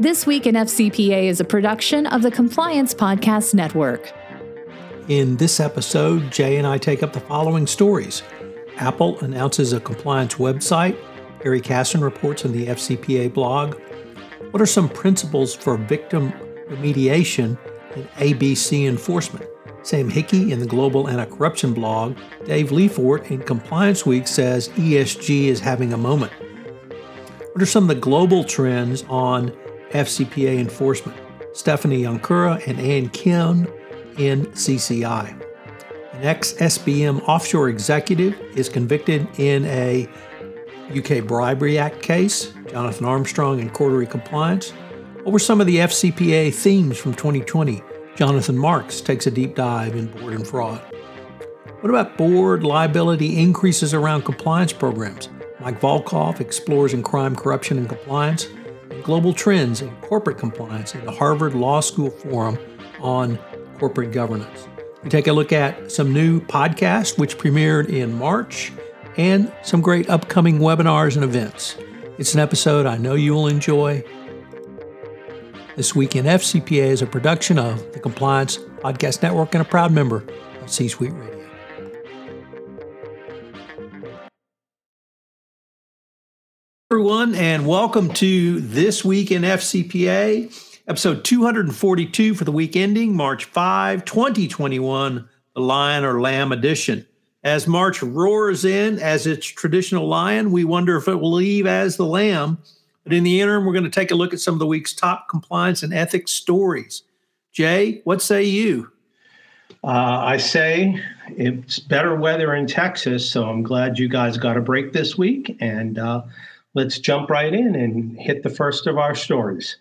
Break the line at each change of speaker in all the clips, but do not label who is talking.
This Week in FCPA is a production of the Compliance Podcast Network.
In this episode, Jay and I take up the following stories Apple announces a compliance website, Harry Cassin reports on the FCPA blog. What are some principles for victim remediation and ABC enforcement? Sam Hickey in the Global Anti Corruption blog. Dave Lefort in Compliance Week says ESG is having a moment. What are some of the global trends on FCPA enforcement, Stephanie Yonekura and Ann Kim in CCI. An ex SBM offshore executive is convicted in a UK Bribery Act case, Jonathan Armstrong and Cordery Compliance. What were some of the FCPA themes from 2020? Jonathan Marks takes a deep dive in board and fraud. What about board liability increases around compliance programs? Mike Volkov explores in crime, corruption, and compliance global trends in corporate compliance in the Harvard Law School Forum on Corporate Governance. We take a look at some new podcasts which premiered in March and some great upcoming webinars and events. It's an episode I know you will enjoy. This Week in FCPA is a production of the Compliance Podcast Network and a proud member of C Suite Radio. Everyone, and welcome to This Week in FCPA, episode 242 for the week ending March 5, 2021, the Lion or Lamb edition. As March roars in as its traditional lion, we wonder if it will leave as the lamb. But in the interim, we're going to take a look at some of the week's top compliance and ethics stories. Jay, what say you?
Uh, I say it's better weather in Texas, so I'm glad you guys got a break this week. And uh, let's jump right in and hit the first of our stories.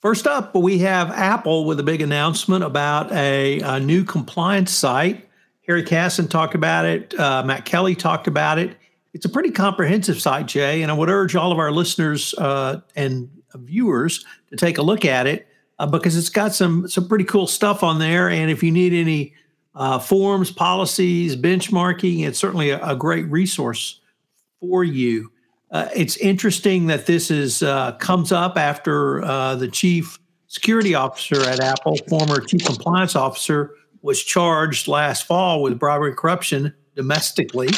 First up, we have Apple with a big announcement about a, a new compliance site. Harry Cassin talked about it. Uh, Matt Kelly talked about it. It's a pretty comprehensive site, Jay, and I would urge all of our listeners uh, and viewers to take a look at it uh, because it's got some some pretty cool stuff on there. And if you need any uh, forms, policies, benchmarking, it's certainly a, a great resource for you. Uh, it's interesting that this is uh, comes up after uh, the chief security officer at Apple, former chief compliance officer, was charged last fall with bribery and corruption domestically.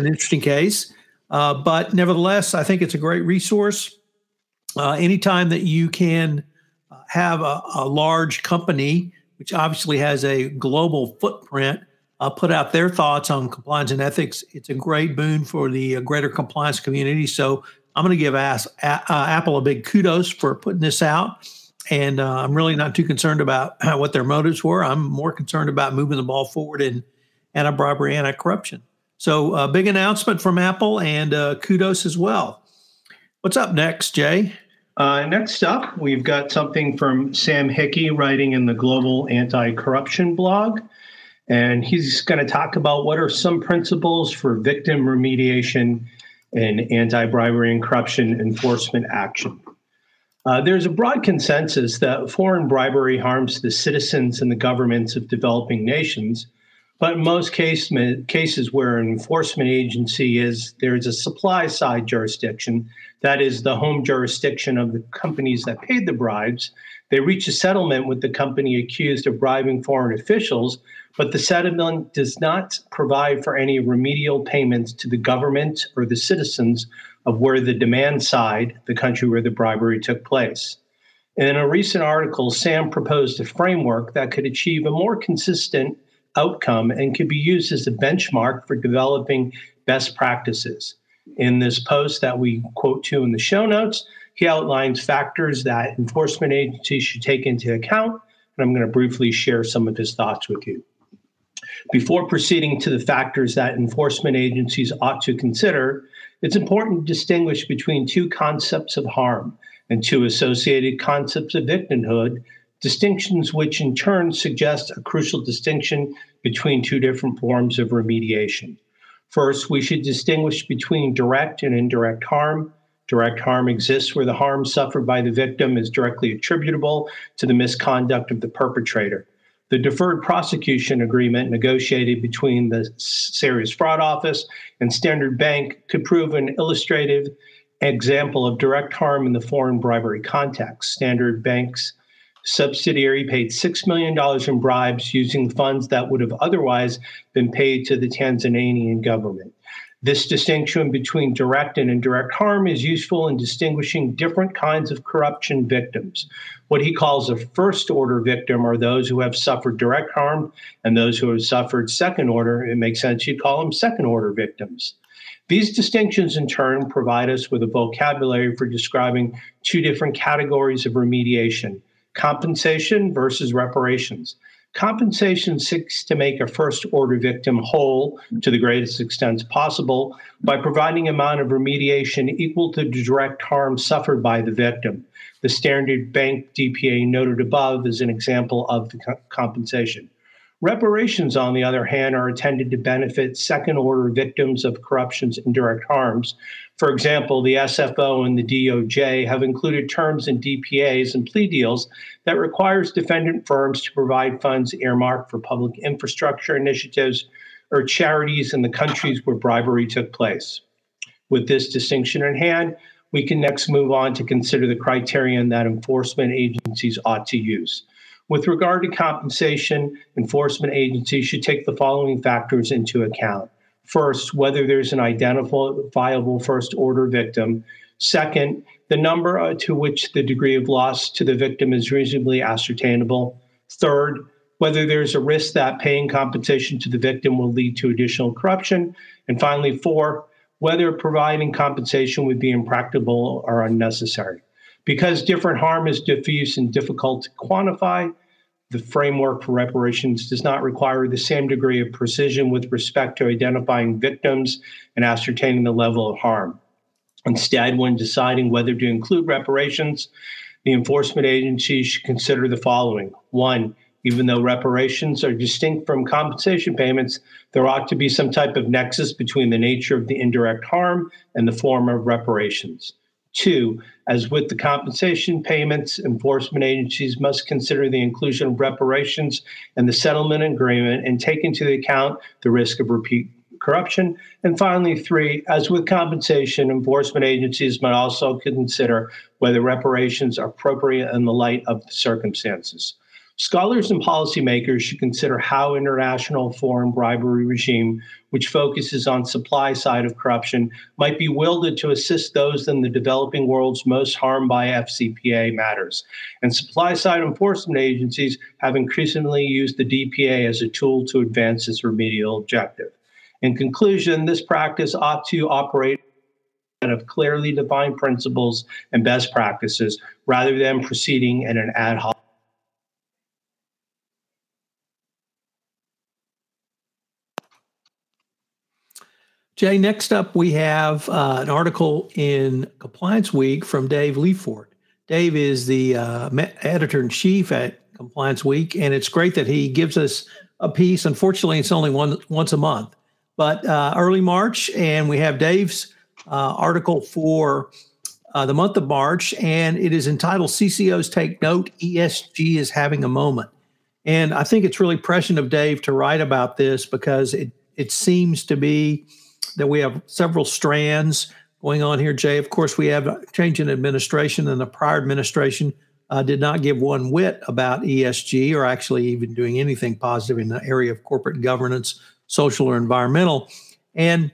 An interesting case, uh, but nevertheless, I think it's a great resource. Uh, anytime that you can uh, have a, a large company, which obviously has a global footprint, uh, put out their thoughts on compliance and ethics. It's a great boon for the uh, greater compliance community. So I'm going to give a- uh, Apple a big kudos for putting this out. And uh, I'm really not too concerned about what their motives were. I'm more concerned about moving the ball forward in anti bribery, anti corruption. So, a big announcement from Apple and uh, kudos as well. What's up next, Jay?
Uh, next up, we've got something from Sam Hickey writing in the Global Anti Corruption blog. And he's going to talk about what are some principles for victim remediation and anti bribery and corruption enforcement action. Uh, there's a broad consensus that foreign bribery harms the citizens and the governments of developing nations. But in most case, cases where an enforcement agency is, there's a supply side jurisdiction, that is the home jurisdiction of the companies that paid the bribes. They reach a settlement with the company accused of bribing foreign officials, but the settlement does not provide for any remedial payments to the government or the citizens of where the demand side, the country where the bribery took place. In a recent article, Sam proposed a framework that could achieve a more consistent outcome and could be used as a benchmark for developing best practices. In this post that we quote to in the show notes, he outlines factors that enforcement agencies should take into account, and I'm going to briefly share some of his thoughts with you. Before proceeding to the factors that enforcement agencies ought to consider, it's important to distinguish between two concepts of harm and two associated concepts of victimhood, distinctions which in turn suggest a crucial distinction between two different forms of remediation. First, we should distinguish between direct and indirect harm. Direct harm exists where the harm suffered by the victim is directly attributable to the misconduct of the perpetrator. The deferred prosecution agreement negotiated between the Serious Fraud Office and Standard Bank could prove an illustrative example of direct harm in the foreign bribery context. Standard Bank's subsidiary paid $6 million in bribes using funds that would have otherwise been paid to the Tanzanian government. This distinction between direct and indirect harm is useful in distinguishing different kinds of corruption victims. What he calls a first order victim are those who have suffered direct harm, and those who have suffered second order, it makes sense you'd call them second order victims. These distinctions, in turn, provide us with a vocabulary for describing two different categories of remediation compensation versus reparations. Compensation seeks to make a first order victim whole to the greatest extent possible by providing amount of remediation equal to the direct harm suffered by the victim. The Standard Bank DPA noted above is an example of the co- compensation. Reparations, on the other hand, are intended to benefit second order victims of corruption's indirect harms. For example, the SFO and the DOJ have included terms in DPAs and plea deals that requires defendant firms to provide funds earmarked for public infrastructure initiatives or charities in the countries where bribery took place. With this distinction in hand, we can next move on to consider the criterion that enforcement agencies ought to use. With regard to compensation, enforcement agencies should take the following factors into account. First, whether there's an identifiable first order victim. Second, the number to which the degree of loss to the victim is reasonably ascertainable. Third, whether there's a risk that paying compensation to the victim will lead to additional corruption. And finally, four, whether providing compensation would be impractical or unnecessary. Because different harm is diffuse and difficult to quantify, the framework for reparations does not require the same degree of precision with respect to identifying victims and ascertaining the level of harm. Instead, when deciding whether to include reparations, the enforcement agency should consider the following. One, even though reparations are distinct from compensation payments, there ought to be some type of nexus between the nature of the indirect harm and the form of reparations. Two, as with the compensation payments, enforcement agencies must consider the inclusion of reparations in the settlement agreement and take into account the risk of repeat corruption. And finally, three, as with compensation, enforcement agencies must also consider whether reparations are appropriate in the light of the circumstances. Scholars and policymakers should consider how international foreign bribery regime, which focuses on supply side of corruption, might be wielded to assist those in the developing world's most harmed by FCPA matters. And supply side enforcement agencies have increasingly used the DPA as a tool to advance its remedial objective. In conclusion, this practice ought to operate of clearly defined principles and best practices rather than proceeding in an ad hoc
Jay, next up, we have uh, an article in Compliance Week from Dave Lefort. Dave is the uh, editor in chief at Compliance Week, and it's great that he gives us a piece. Unfortunately, it's only one once a month, but uh, early March, and we have Dave's uh, article for uh, the month of March, and it is entitled "CCOs Take Note: ESG is Having a Moment." And I think it's really prescient of Dave to write about this because it it seems to be that we have several strands going on here, Jay. Of course, we have a change in administration, and the prior administration uh, did not give one whit about ESG or actually even doing anything positive in the area of corporate governance, social or environmental. And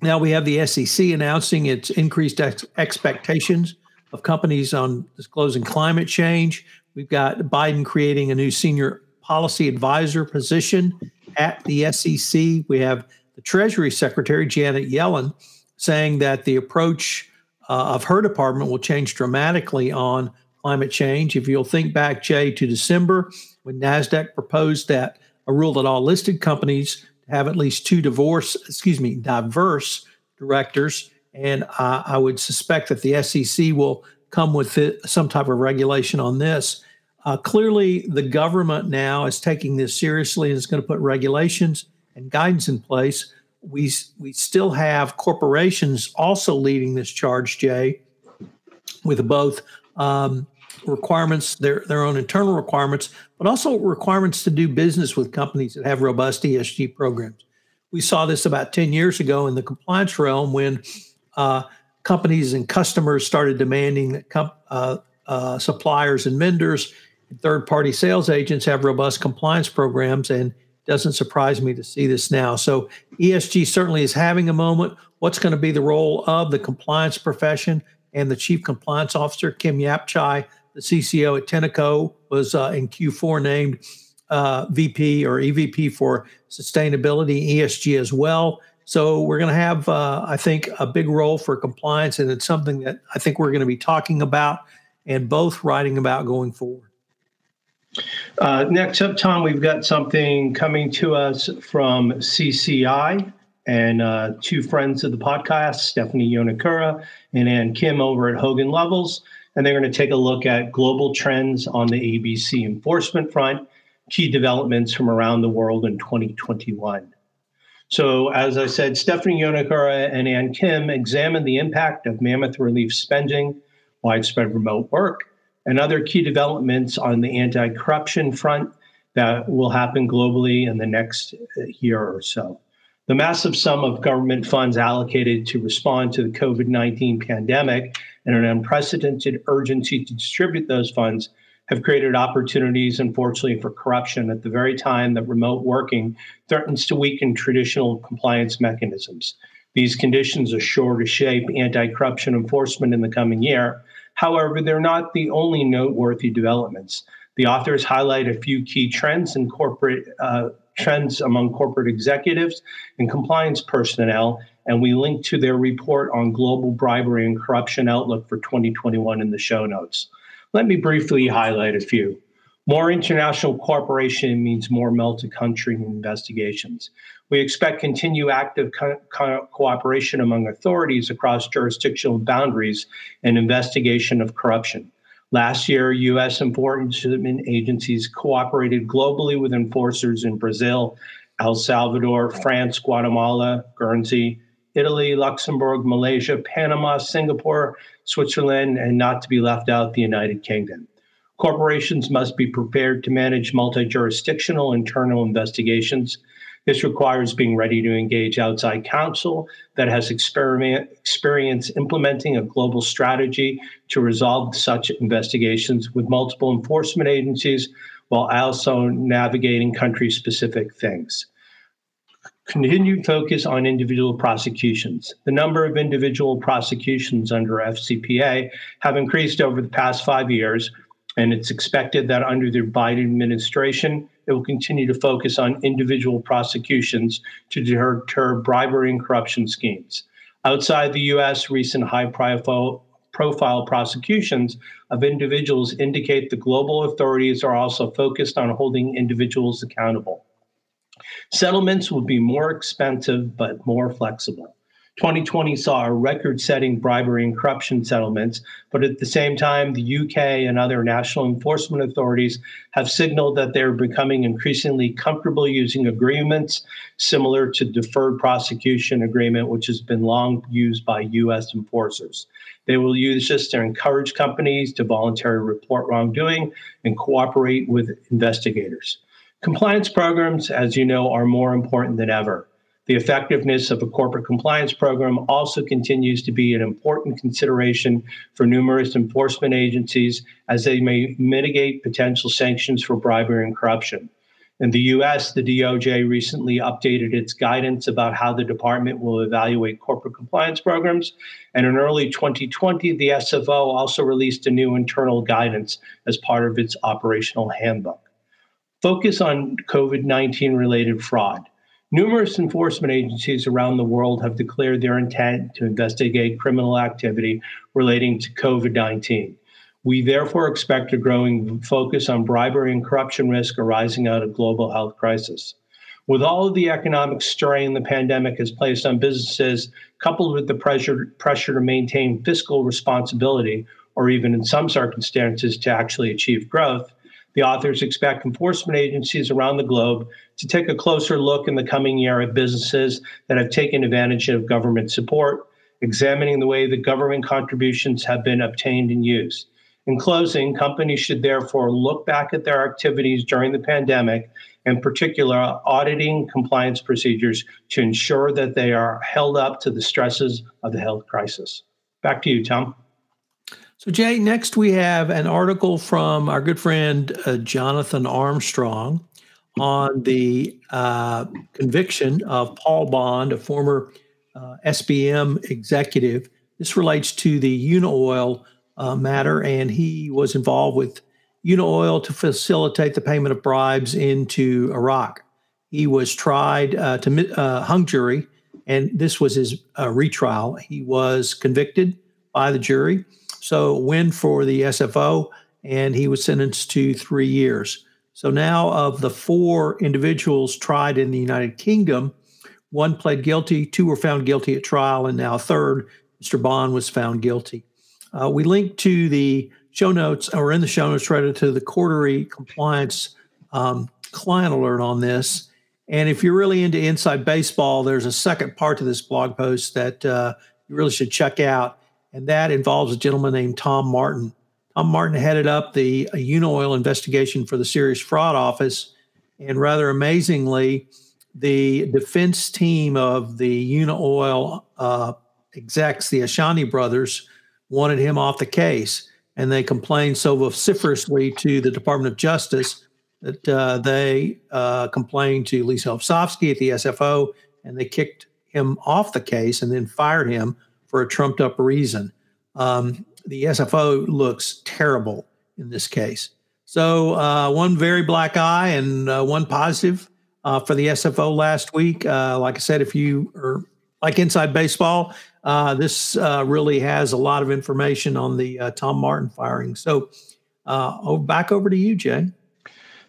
now we have the SEC announcing its increased ex- expectations of companies on disclosing climate change. We've got Biden creating a new senior policy advisor position at the SEC. We have the Treasury Secretary, Janet Yellen, saying that the approach uh, of her department will change dramatically on climate change. If you'll think back, Jay, to December when NASDAQ proposed that a rule that all listed companies have at least two divorce, excuse me, diverse directors. And uh, I would suspect that the SEC will come with it, some type of regulation on this. Uh, clearly, the government now is taking this seriously and is going to put regulations and guidance in place. We we still have corporations also leading this charge, Jay, with both um, requirements, their their own internal requirements, but also requirements to do business with companies that have robust ESG programs. We saw this about ten years ago in the compliance realm when uh, companies and customers started demanding that com- uh, uh, suppliers and vendors third party sales agents have robust compliance programs and doesn't surprise me to see this now. So ESG certainly is having a moment. What's going to be the role of the compliance profession and the chief compliance officer, Kim Yapchai, the CCO at Tenneco, was uh, in Q4 named uh, VP or EVP for sustainability, ESG as well. So we're going to have, uh, I think, a big role for compliance, and it's something that I think we're going to be talking about and both writing about going forward.
Uh, next up, Tom, we've got something coming to us from CCI and uh, two friends of the podcast, Stephanie Yonekura and Ann Kim over at Hogan Lovells. And they're going to take a look at global trends on the ABC enforcement front, key developments from around the world in 2021. So, as I said, Stephanie Yonekura and Ann Kim examined the impact of mammoth relief spending, widespread remote work, and other key developments on the anti corruption front that will happen globally in the next year or so. The massive sum of government funds allocated to respond to the COVID 19 pandemic and an unprecedented urgency to distribute those funds have created opportunities, unfortunately, for corruption at the very time that remote working threatens to weaken traditional compliance mechanisms. These conditions are sure to shape anti corruption enforcement in the coming year, However, they're not the only noteworthy developments. The authors highlight a few key trends in corporate uh, trends among corporate executives and compliance personnel, and we link to their report on global bribery and corruption outlook for 2021 in the show notes. Let me briefly highlight a few. More international cooperation means more multi-country investigations. We expect continued active co- co- cooperation among authorities across jurisdictional boundaries and investigation of corruption. Last year, U.S. enforcement agencies cooperated globally with enforcers in Brazil, El Salvador, France, Guatemala, Guernsey, Italy, Luxembourg, Malaysia, Panama, Singapore, Switzerland, and not to be left out, the United Kingdom. Corporations must be prepared to manage multi jurisdictional internal investigations. This requires being ready to engage outside counsel that has experience implementing a global strategy to resolve such investigations with multiple enforcement agencies while also navigating country specific things. Continued focus on individual prosecutions. The number of individual prosecutions under FCPA have increased over the past five years, and it's expected that under the Biden administration, it will continue to focus on individual prosecutions to deter bribery and corruption schemes. Outside the U.S., recent high profile, prosecutions of individuals indicate the global authorities are also focused on holding individuals accountable. Settlements will be more expensive but more flexible. 2020 saw a record setting bribery and corruption settlements, but at the same time, the UK and other national enforcement authorities have signaled that they're becoming increasingly comfortable using agreements similar to deferred prosecution agreement, which has been long used by US enforcers. They will use this to encourage companies to voluntarily report wrongdoing and cooperate with investigators. Compliance programs, as you know, are more important than ever. The effectiveness of a corporate compliance program also continues to be an important consideration for numerous enforcement agencies as they may mitigate potential sanctions for bribery and corruption. In the US, the DOJ recently updated its guidance about how the department will evaluate corporate compliance programs. And in early 2020, the SFO also released a new internal guidance as part of its operational handbook. Focus on COVID 19 related fraud. Numerous enforcement agencies around the world have declared their intent to investigate criminal activity relating to COVID 19. We therefore expect a growing focus on bribery and corruption risk arising out of global health crisis. With all of the economic strain the pandemic has placed on businesses, coupled with the pressure, pressure to maintain fiscal responsibility, or even in some circumstances to actually achieve growth, the authors expect enforcement agencies around the globe to take a closer look in the coming year at businesses that have taken advantage of government support, examining the way the government contributions have been obtained and used. In closing, companies should therefore look back at their activities during the pandemic, in particular, auditing compliance procedures to ensure that they are held up to the stresses of the health crisis. Back to you, Tom.
So, Jay, next we have an article from our good friend uh, Jonathan Armstrong on the uh, conviction of Paul Bond, a former uh, SBM executive. This relates to the Unaoil uh, matter, and he was involved with Unaoil to facilitate the payment of bribes into Iraq. He was tried uh, to uh, hung jury, and this was his retrial. He was convicted by the jury, so win for the SFO, and he was sentenced to three years. So now, of the four individuals tried in the United Kingdom, one pled guilty, two were found guilty at trial, and now a third, Mr. Bond was found guilty. Uh, we link to the show notes, or in the show notes, right to the Cordery compliance um, client alert on this. And if you're really into inside baseball, there's a second part to this blog post that uh, you really should check out, and that involves a gentleman named Tom Martin. Tom Martin headed up the uh, Unaoil investigation for the Serious Fraud Office, and rather amazingly, the defense team of the Unaoil uh, execs, the Ahsani brothers, wanted him off the case. And they complained so vociferously to the Department of Justice that uh, they uh, complained to Lisa Osofsky at the SFO and they kicked him off the case and then fired him for a trumped up reason. Um, the SFO looks terrible in this case. So, uh, one very black eye and uh, one positive uh, for the SFO last week. Uh, like I said, if you are like inside baseball, uh, this uh, really has a lot of information on the Tom Martin firing. So, oh, back over to you, Jay.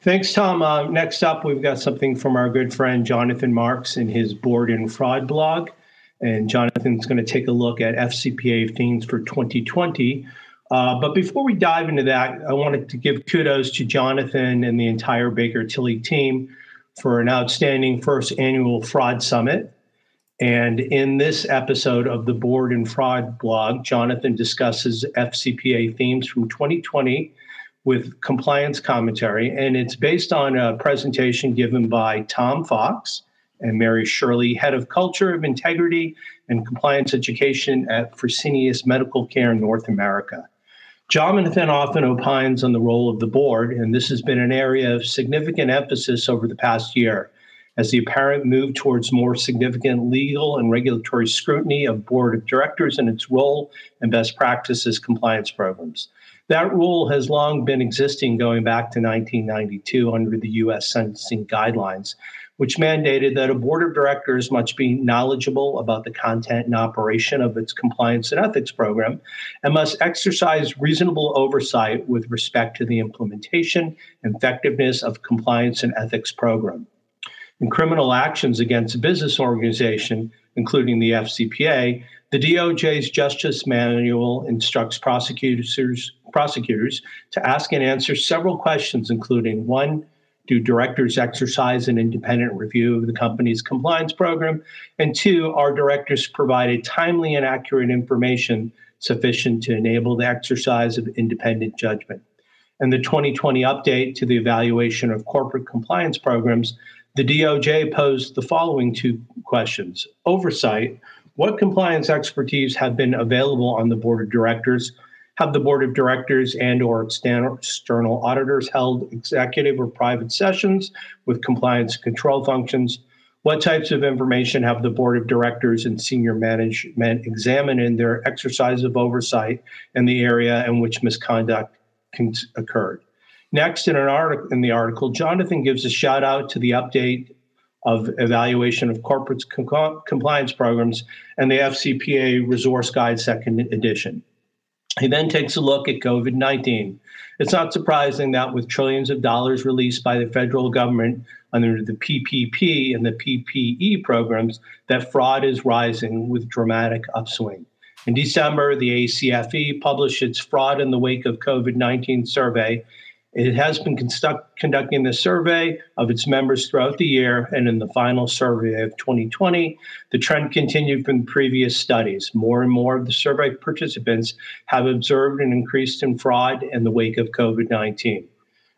Thanks, Tom. Uh, next up, we've got something from our good friend Jonathan Marks in his Board and Fraud blog. And Jonathan's going to take a look at FCPA themes for 2020. Uh, but before we dive into that, I wanted to give kudos to Jonathan and the entire Baker Tilly team for an outstanding first annual fraud summit. And in this episode of the Board and Fraud blog, Jonathan discusses FCPA themes from 2020 with compliance commentary. And it's based on a presentation given by Tom Fox and Mary Shirley, head of culture of integrity and compliance education at Fresenius Medical Care North America. Jonathan often opines on the role of the board, and this has been an area of significant emphasis over the past year as the apparent move towards more significant legal and regulatory scrutiny of board of directors and its role and best practices compliance programs. That rule has long been existing going back to 1992 under the U.S. sentencing guidelines, which mandated that a board of directors must be knowledgeable about the content and operation of its compliance and ethics program and must exercise reasonable oversight with respect to the implementation and effectiveness of compliance and ethics program. In criminal actions against a business organization, including the FCPA, the DOJ's Justice Manual instructs prosecutors, prosecutors to ask and answer several questions, including one, do directors exercise an independent review of the company's compliance program? And two, are directors provided timely and accurate information sufficient to enable the exercise of independent judgment? And the 2020 update to the evaluation of corporate compliance programs the DOJ posed the following two questions Oversight What compliance expertise have been available on the board of directors? Have the board of directors and or external auditors held executive or private sessions with compliance control functions? What types of information have the board of directors and senior management examined in their exercise of oversight in the area in which misconduct occurred? Next, in an article in the article, Jonathan gives a shout out to the update of evaluation of corporate com- compliance programs and the FCPA Resource Guide Second Edition. He then takes a look at COVID 19. It's not surprising that with trillions of dollars released by the federal government under the PPP and the PPE programs, that fraud is rising with dramatic upswing. In December, the ACFE published its Fraud in the Wake of COVID 19 survey. It has been conduct, conducting the survey of its members throughout the year, and in the final survey of 2020, the trend continued from previous studies. More and more of the survey participants have observed an increase in fraud in the wake of COVID 19.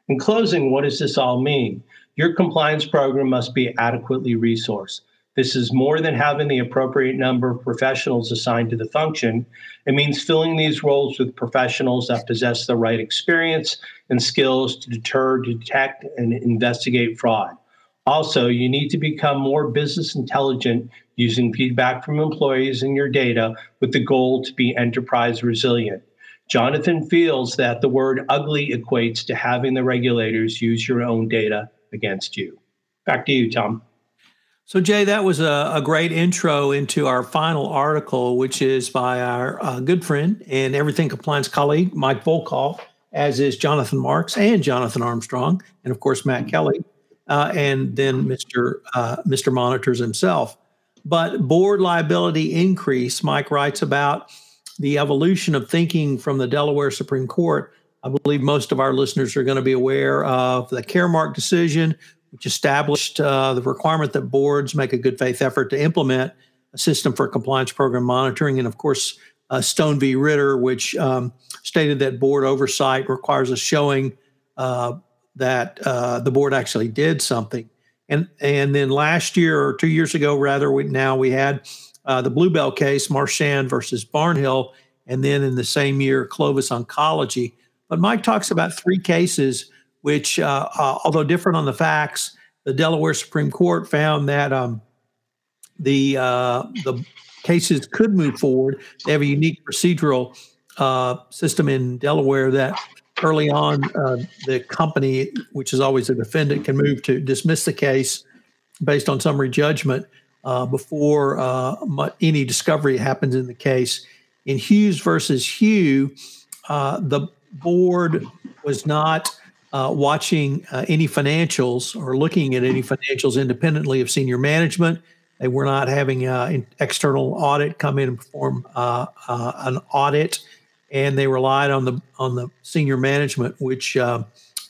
In closing, what does this all mean? Your compliance program must be adequately resourced. This is more than having the appropriate number of professionals assigned to the function. It means filling these roles with professionals that possess the right experience and skills to deter, detect, and investigate fraud. Also, you need to become more business intelligent using feedback from employees and your data with the goal to be enterprise resilient. Jonathan feels that the word ugly equates to having the regulators use your own data against you. Back to you, Tom.
So, Jay, that was a, a, great intro into our final article, which is by our uh, good friend and everything compliance colleague, Mike Volkov, as is Jonathan Marks and Jonathan Armstrong, and of course, Matt Kelly, uh, and then Mr. Uh, Mr. Monitors himself. But board liability increase, Mike writes about the evolution of thinking from the Delaware Supreme Court. I believe most of our listeners are going to be aware of the Caremark decision, which established uh, the requirement that boards make a good faith effort to implement a system for compliance program monitoring. And of course, uh, Stone v. Ritter, which um, stated that board oversight requires a showing uh, that uh, the board actually did something. And, and then last year, or two years ago, rather, we, now we had uh, the Bluebell case, Marchand versus Barnhill, and then in the same year, Clovis Oncology. But Mike talks about three cases which, uh, uh, although different on the facts, the Delaware Supreme Court found that um, the uh, the cases could move forward. They have a unique procedural uh, system in Delaware that early on uh, the company, which is always a defendant, can move to dismiss the case based on summary judgment before any discovery happens in the case. In Hughes versus Hu, the board was not uh, watching uh, any financials or looking at any financials independently of senior management. They were not having an external audit come in and perform uh, uh, an audit, and they relied on the on the senior management, which uh,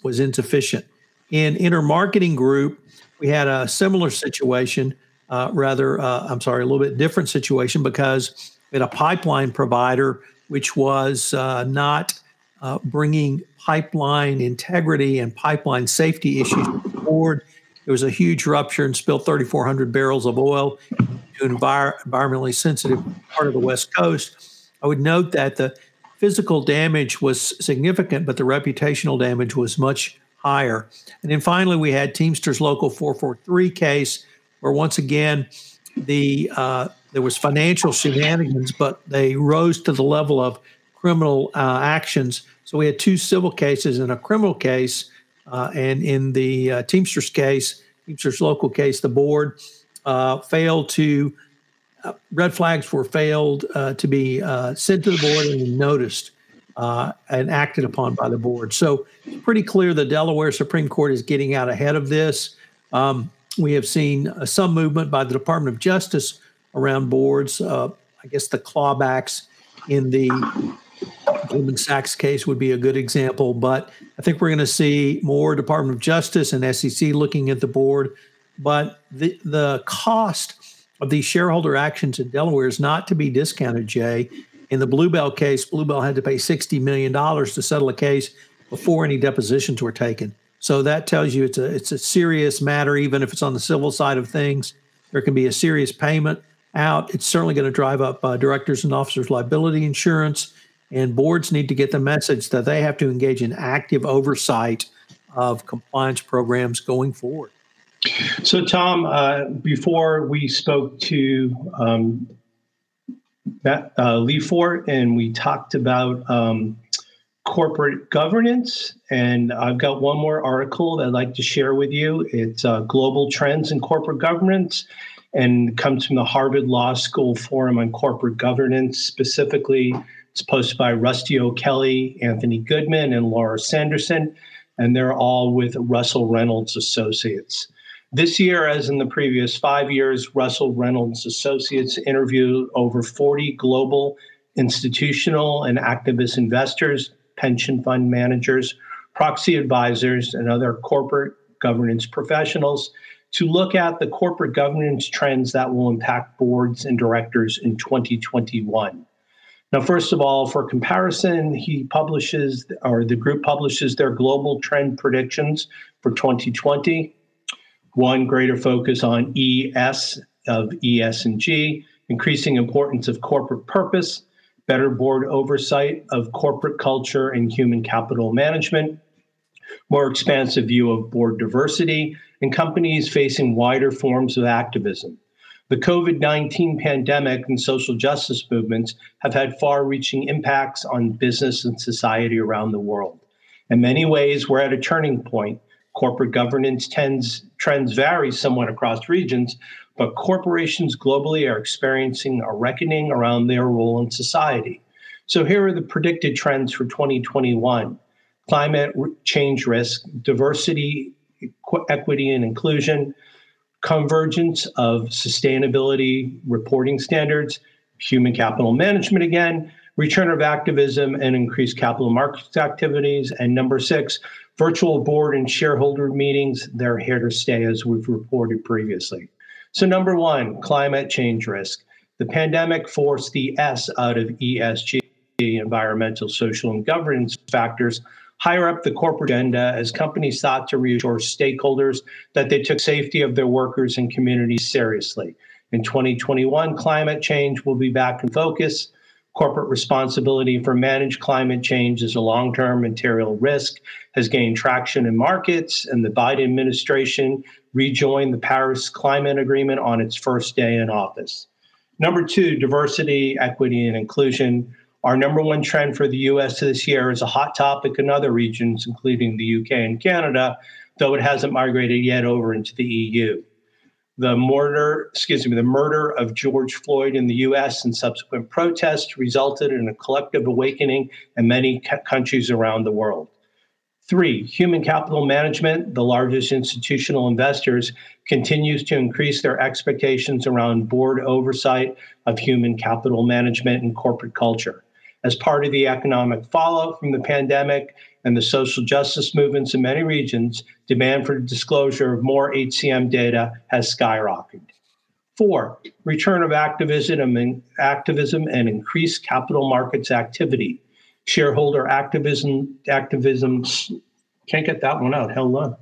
was insufficient. In intermarketing group, we had a similar situation. rather, I'm sorry, a little bit different situation because we had a pipeline provider which was not uh, bringing pipeline integrity and pipeline safety issues forward. There was a huge rupture and spilled 3,400 barrels of oil to an envir- environmentally sensitive part of the West Coast. I would note that the physical damage was significant, but the reputational damage was much higher. And then finally, we had Teamsters Local 443 case, where once again, the uh, there was financial shenanigans, but they rose to the level of criminal uh, actions. So we had two civil cases and a criminal case. Uh, and in the uh, Teamsters case, Teamsters local case, the board uh, failed to, uh, red flags were failed uh, to be sent to the board and noticed and acted upon by the board. So it's pretty clear the Delaware Supreme Court is getting out ahead of this. Um, we have seen some movement by the Department of Justice around boards. I guess the clawbacks in the Goldman Sachs case would be a good example, but I think we're going to see more Department of Justice and SEC looking at the board. But the the cost of these shareholder actions in Delaware is not to be discounted, Jay. In the Bluebell case, Bluebell had to pay $60 million to settle a case before any depositions were taken. So that tells you it's a it's a serious matter, even if it's on the civil side of things. There can be a serious payment out. It's certainly going to drive up uh, directors and officers' liability insurance. And boards need to get the message that they have to engage in active oversight of compliance programs going forward.
So, Tom, uh, before we spoke to um, Matt, uh, Lefort and we talked about um, corporate governance. And I've got one more article that I'd like to share with you. It's uh, Global Trends in Corporate Governance and comes from the Harvard Law School Forum on Corporate Governance, specifically it's posted by Rusty O'Kelley, Anthony Goodman, and Laura Sanderson, and they're all with Russell Reynolds Associates. This year, as in the previous five years, Russell Reynolds Associates interviewed over 40 global institutional and activist investors, pension fund managers, proxy advisors, and other corporate governance professionals to look at the corporate governance trends that will impact boards and directors in 2021. Now, first of all, for comparison, he publishes, or the group publishes their global trend predictions for 2020. One, greater focus on ES of ES and G, increasing importance of corporate purpose, better board oversight of corporate culture and human capital management, more expansive view of board diversity, and companies facing wider forms of activism. The COVID 19 pandemic and social justice movements have had far reaching impacts on business and society around the world. In many ways, we're at a turning point. Corporate governance tends, trends vary somewhat across regions, but corporations globally are experiencing a reckoning around their role in society. So here are the predicted trends for 2021 climate change risk, diversity, equity, and inclusion, convergence of sustainability reporting standards, human capital management again, return of activism and increased capital markets activities, and number six, virtual board and shareholder meetings. They're here to stay, as we've reported previously. So, number one, climate change risk. The pandemic forced the S out of ESG, environmental, social, and governance factors, higher up the corporate agenda as companies sought to reassure stakeholders that they took safety of their workers and communities seriously. In 2021, climate change will be back in focus. Corporate responsibility for managed climate change as a long term material risk has gained traction in markets, and the Biden administration rejoined the Paris Climate Agreement on its first day in office. Number two, diversity, equity, and inclusion. Our number one trend for the US this year is a hot topic in other regions, including the UK and Canada, though it hasn't migrated yet over into the EU. The murder, excuse me, the murder of George Floyd in the US and subsequent protests resulted in a collective awakening in many countries around the world. Three, human capital management, the largest institutional investors, continues to increase their expectations around board oversight of human capital management and corporate culture. As part of the economic fallout from the pandemic and the social justice movements in many regions, demand for disclosure of more HCM data has skyrocketed. Four, return of activism and, activism and increased capital markets activity. Shareholder activism, activism, can't get that one out. Held on.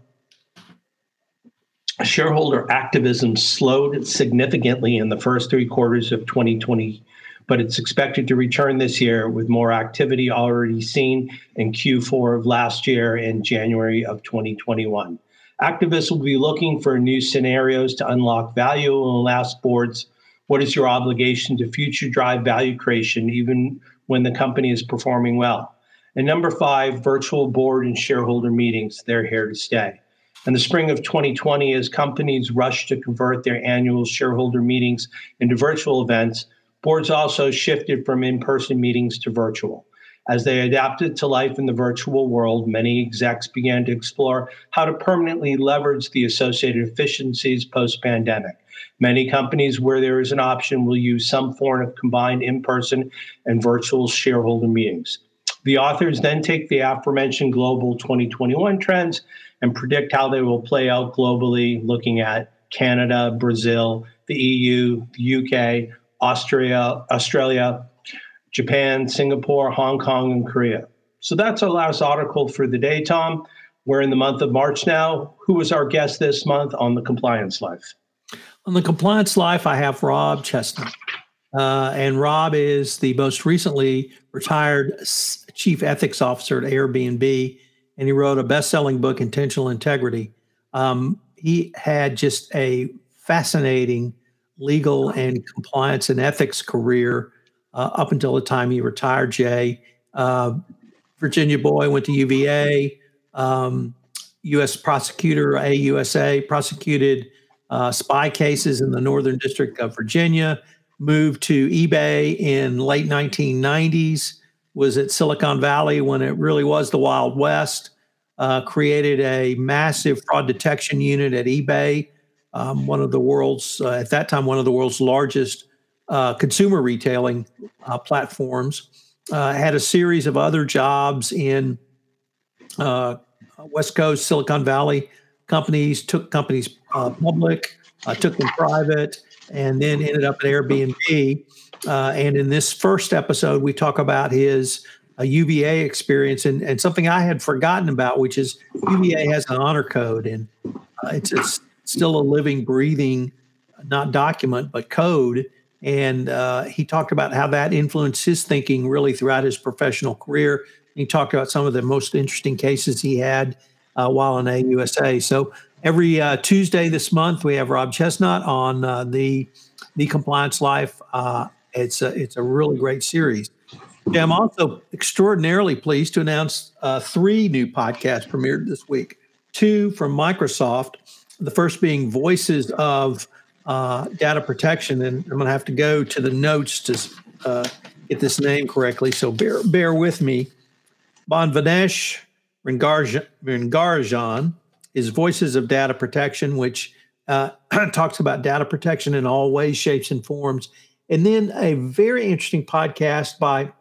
Shareholder activism slowed significantly in the first three quarters of 2020 but it's expected to return this year with more activity already seen in Q4 of last year and January of 2021. Activists will be looking for new scenarios to unlock value and will ask boards, what is your obligation to future drive value creation even when the company is performing well? And number five, virtual board and shareholder meetings. They're here to stay. In the spring of 2020, as companies rush to convert their annual shareholder meetings into virtual events, Boards also shifted from in person meetings to virtual. As they adapted to life in the virtual world, many execs began to explore how to permanently leverage the associated efficiencies post pandemic. Many companies, where there is an option, will use some form of combined in person and virtual shareholder meetings. The authors then take the aforementioned global 2021 trends and predict how they will play out globally, looking at Canada, Brazil, the EU, the UK, Austria, Australia, Japan, Singapore, Hong Kong, and Korea. So that's our last article for the day, Tom. We're in the month of March now. Who was our guest this month on the Compliance Life?
On the Compliance Life, I have Rob Chesnut. Uh, and Rob is the most recently retired chief ethics officer at Airbnb, and he wrote a best selling book, Intentional Integrity. Um, he had just a fascinating legal and compliance and ethics career uh, up until the time he retired. Jay, uh, Virginia boy, went to UVA, um, U.S. prosecutor, AUSA, prosecuted uh, spy cases in the Northern District of Virginia. Moved to eBay in late 1990s. Was at Silicon Valley when it really was the Wild West. Uh, created a massive fraud detection unit at eBay um, one of the world's, uh, at that time, one of the world's largest uh, consumer retailing uh, platforms. Uh, had a series of other jobs in uh, West Coast, Silicon Valley companies, took companies public, took them private, and then ended up at Airbnb. and in this first episode, we talk about his a UVA experience and, and something I had forgotten about, which is UVA has an honor code and uh, it's, it's, still a living, breathing, not document, but code. And uh, he talked about how that influenced his thinking really throughout his professional career. He talked about some of the most interesting cases he had uh, while in AUSA. So every uh, Tuesday this month, we have Rob Chesnut on uh, the the Compliance Life. Uh, it's a, it's a really great series. Yeah, I'm also extraordinarily pleased to announce uh, three new podcasts premiered this week. Two from Microsoft, the first being Voices of uh, Data Protection. And I'm going to have to go to the notes to uh, get this name correctly. So bear, bear with me. Bhanvanesh Rangarajan is Voices of Data Protection, which uh, talks about data protection in all ways, shapes, and forms. And then a very interesting podcast by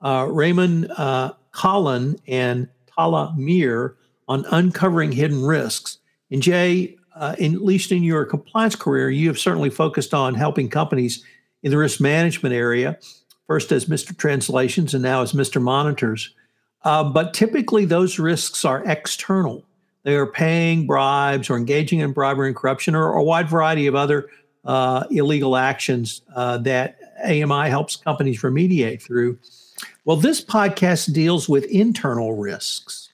uh, Raman uh, Kalyan and Talhah Mir on uncovering hidden risks. And Jay, uh, in, at least in your compliance career, you have certainly focused on helping companies in the risk management area, first as Mr. Translations and now as Mr. Monitors. Uh, but typically, those risks are external. They are paying bribes or engaging in bribery and corruption or, or a wide variety of other uh, illegal actions uh, that AMI helps companies remediate through. Well, this podcast deals with internal risks.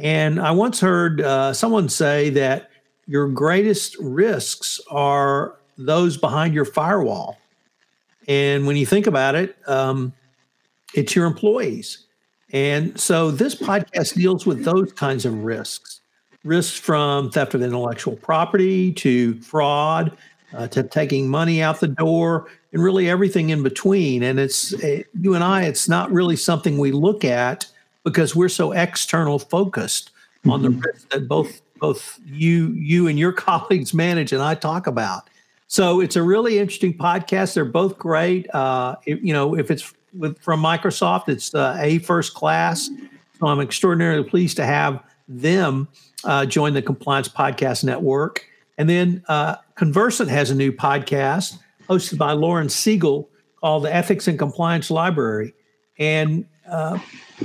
And I once heard uh, someone say that your greatest risks are those behind your firewall. And when you think about it, um, it's your employees. And so this podcast deals with those kinds of risks risks from theft of intellectual property to fraud uh, to taking money out the door and really everything in between. And it's you and I, it's not really something we look at because we're so external focused mm-hmm. on the mm-hmm. risk that both both you you and your colleagues manage and I talk about. So it's a really interesting podcast. They're both great. Uh, if, you know, if it's with from Microsoft, it's uh, a first class. So I'm extraordinarily pleased to have them uh, join the Compliance Podcast Network. And then uh, Conversant has a new podcast hosted by Lauren Siegel called the Ethics and Compliance Library. And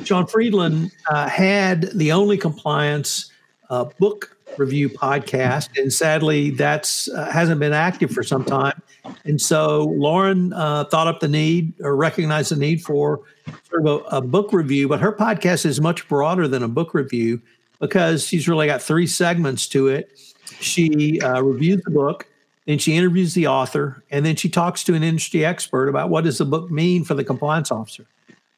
John Friedland uh, had the only compliance uh, book review podcast, and sadly, that's uh, hasn't been active for some time. And so Lauren uh, thought up the need or recognized the need for sort of a, a book review, but her podcast is much broader than a book review because she's really got three segments to it. She uh, reviews the book then she interviews the author, and then she talks to an industry expert about what does the book mean for the compliance officer.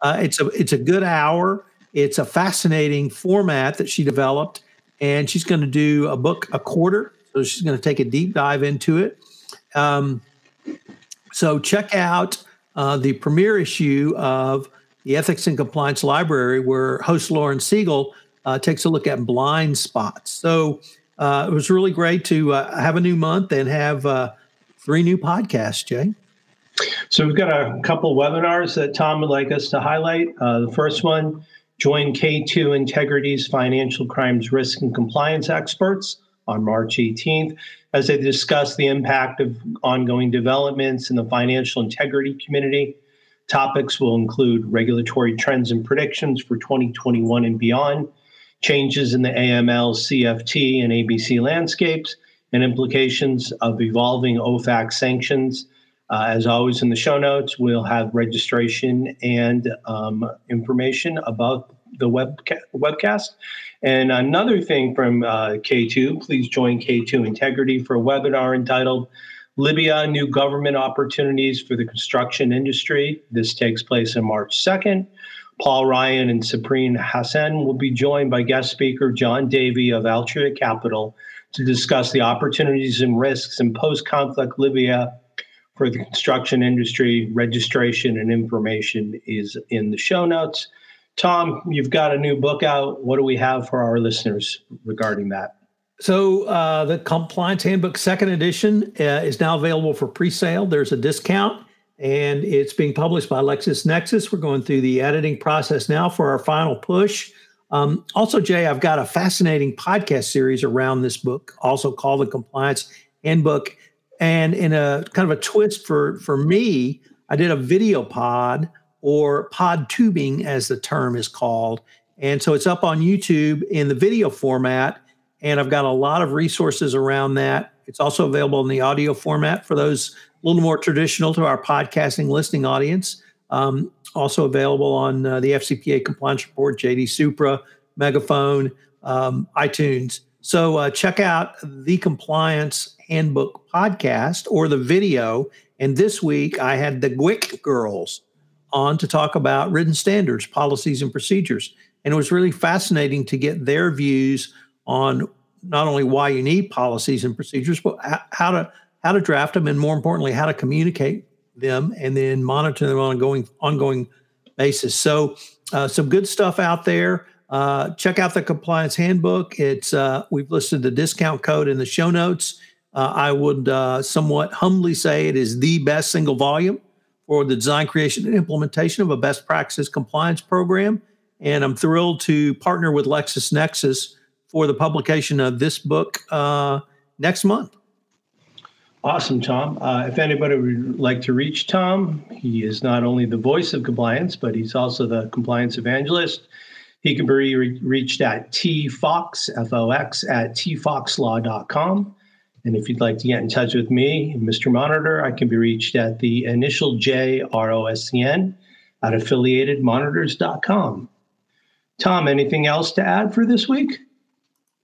Uh, it's a it's a good hour. It's a fascinating format that she developed, and she's going to do a book a quarter. So she's going to take a deep dive into it. Um, so check out uh, the premiere issue of the Ethics and Compliance Library, where host Lauren Siegel uh, takes a look at blind spots. So uh, it was really great to uh, have a new month and have uh, three new podcasts, Jay.
So we've got a couple webinars that Tom would like us to highlight. Uh, the first one, join K2 Integrity's financial crimes risk and compliance experts on March 18th as they discuss the impact of ongoing developments in the financial integrity community. Topics will include regulatory trends and predictions for 2021 and beyond, changes in the AML, CFT, and ABC landscapes, and implications of evolving OFAC sanctions. Uh, as always, in the show notes, we'll have registration and um, information about the webca- webcast. And another thing from uh, K2, please join K2 Integrity for a webinar entitled Libya New Government Opportunities for the Construction Industry. This takes place on March 2nd. Paul Ryan and Sabrine Hassan will be joined by guest speaker John Davey of Altria Capital to discuss the opportunities and risks in post conflict Libya for the construction industry. Registration and information is in the show notes. Tom, you've got a new book out. What do we have for our listeners regarding that?
So uh, the Compliance Handbook Second Edition uh, is now available for pre-sale. There's a discount, and it's being published by LexisNexis. We're going through the editing process now for our final push. Um, also, Jay, I've got a fascinating podcast series around this book, also called the Compliance Handbook. And in a kind of a twist for for me, I did a video pod or pod tubing, as the term is called. And so it's up on YouTube in the video format. And I've got a lot of resources around that. It's also available in the audio format for those a little more traditional to our podcasting listening audience. Um, also available on uh, the FCPA compliance report, JD Supra, Megaphone, um, iTunes. So uh, check out the Compliance Handbook podcast or the video. And this week I had the GWIC girls on to talk about written standards, policies, and procedures. And it was really fascinating to get their views on not only why you need policies and procedures, but how to how to draft them, and more importantly, how to communicate them, and then monitor them on a going ongoing basis. So, uh, some good stuff out there. Uh, check out the compliance handbook. It's uh, we've listed the discount code in the show notes. Uh, I would uh, somewhat humbly say it is the best single volume for the design, creation, and implementation of a best practices compliance program. And I'm thrilled to partner with LexisNexis for the publication of this book uh, next month.
Awesome, Tom. Uh, if anybody would like to reach Tom, he is not only the voice of compliance, but he's also the compliance evangelist. He can be re- reached at tfox, F-O-X, at tfoxlaw.com. And if you'd like to get in touch with me, Mr. Monitor, I can be reached at the initial J R O S C N at affiliatedmonitors.com. Tom, anything else to add for this week?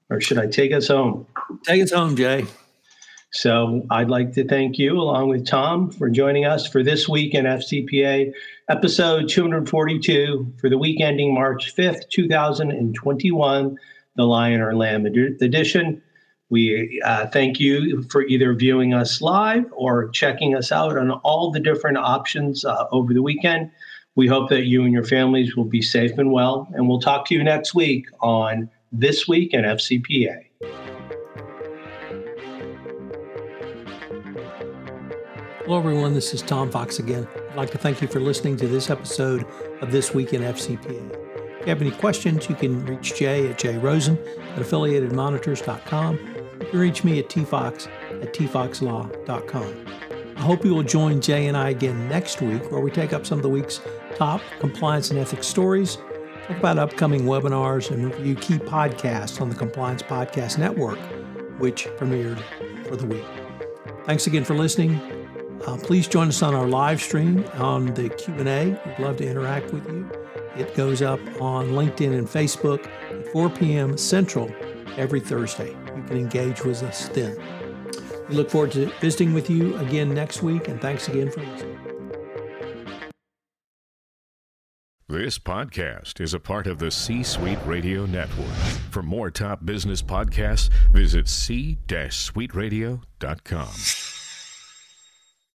Or should I take us home?
Take us home, Jay.
So I'd like to thank you, along with Tom, for joining us for this week in FCPA, episode 242 for the week ending March 5th, 2021, the Lion or Lamb edition. We uh, thank you for either viewing us live or checking us out on all the different options uh, over the weekend. We hope that you and your families will be safe and well, and we'll talk to you next week on This Week in FCPA.
Hello, everyone. This is Tom Fox again. I'd like to thank you for listening to this episode of This Week in FCPA. If you have any questions, you can reach Jay at jrosen at affiliatedmonitors.com. You can reach me at tfox at tfoxlaw.com. I hope you will join Jay and I again next week, where we take up some of the week's top compliance and ethics stories, talk about upcoming webinars, and review key podcasts on the Compliance Podcast Network, which premiered for the week. Thanks again for listening. Uh, please join us on our live stream on the Q&A. We'd love to interact with you. It goes up on LinkedIn and Facebook at 4 p.m. Central every Thursday. You can engage with us then. We look forward to visiting with you again next week, and thanks again for listening.
This podcast is a part of the C Suite Radio Network. For more top business podcasts, visit c-suiteradio.com.